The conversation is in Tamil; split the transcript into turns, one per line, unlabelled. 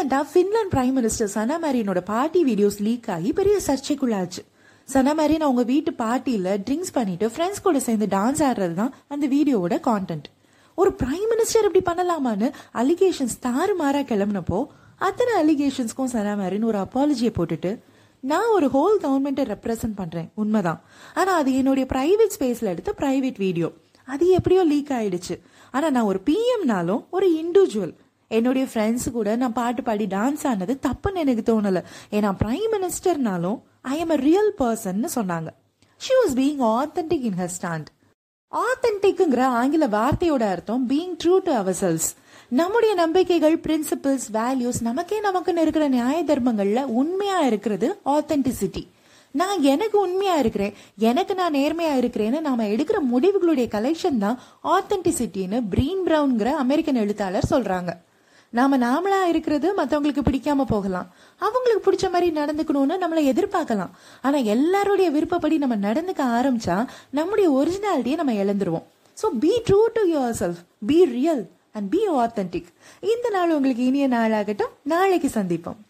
ரீசெண்டாக ஃபின்லாந்து பிரைம் மினிஸ்டர் சனா மேரியனோட பார்ட்டி வீடியோஸ் லீக் ஆகி பெரிய சர்ச்சைக்குள்ளாச்சு. சனா மேரியன் அவங்க வீட்டு பார்ட்டியில் ட்ரிங்க்ஸ் பண்ணிட்டு ஃப்ரெண்ட்ஸ் கூட சேர்ந்து டான்ஸ் ஆடுறது தான் அந்த வீடியோவோட கான்டென்ட் ஒரு பிரைம் மினிஸ்டர் இப்படி பண்ணலாமான்னு அலிகேஷன்ஸ் தாறுமாறாக கிளம்புனப்போ அத்தனை அலிகேஷன்ஸ்க்கும் சனா மேரியன் ஒரு அப்பாலஜியை போட்டுட்டு நான் ஒரு ஹோல் கவர்மெண்ட்டை ரெப்ரசன்ட் பண்ணுறேன் உண்மைதான். ஆனால் அது என்னுடைய ப்ரைவேட் ஸ்பேஸில் எடுத்த ப்ரைவேட் வீடியோ அது எப்படியோ லீக் ஆயிடுச்சு. ஆனால் நான் ஒரு பிஎம்னாலும் ஒரு இண்டிவிஜுவல் என்னுடைய ஃப்ரெண்ட்ஸ் கூட நான் பாட்டு பாடி டான்ஸ் ஆனது தப்புன்னு எனக்கு தோணலை. ஏன்னா பிரைம் மினிஸ்டர்னாலும் ஐ எம் அ ரியல் பர்சன்னு சொன்னாங்க. She was being authentic in her stand ஆத்தென்டிக்ங்கிற ஆங்கில வார்த்தையோட அர்த்தம் being true to our cells நம்முடைய நம்பிக்கைகள் பிரின்சிபிள்ஸ் வேல்யூஸ் நமக்கே நமக்குன்னு இருக்கிற நியாய தர்மங்கள்ல உண்மையா இருக்கிறது ஆத்தென்டிசிட்டி நான் எனக்கு உண்மையா இருக்கிறேன் எனக்கு நான் நேர்மையா இருக்கிறேன்னு நாம எடுக்கிற முடிவுகளுடைய கலெக்ஷன் தான் ஆத்தென்டிசிட்டின்னு பிரீன் பிரவுன்ங்கிற அமெரிக்கன் எழுத்தாளர் சொல்றாங்க. நாம நாமளா இருக்கிறது மற்றவங்களுக்கு பிடிக்காம போகலாம். அவங்களுக்கு பிடிச்ச மாதிரி நடந்துக்கணும்னு நம்மளை எதிர்பார்க்கலாம். ஆனா எல்லாருடைய விருப்பப்படி நம்ம நடந்துக்க ஆரம்பிச்சா நம்முடைய ஒரிஜினாலிட்டியை நம்ம இழந்துருவோம். So be true to yourself be real and be authentic இந்த நாள் உங்களுக்கு இனிய நாளாகட்டும். நாளைக்கு சந்திப்போம்.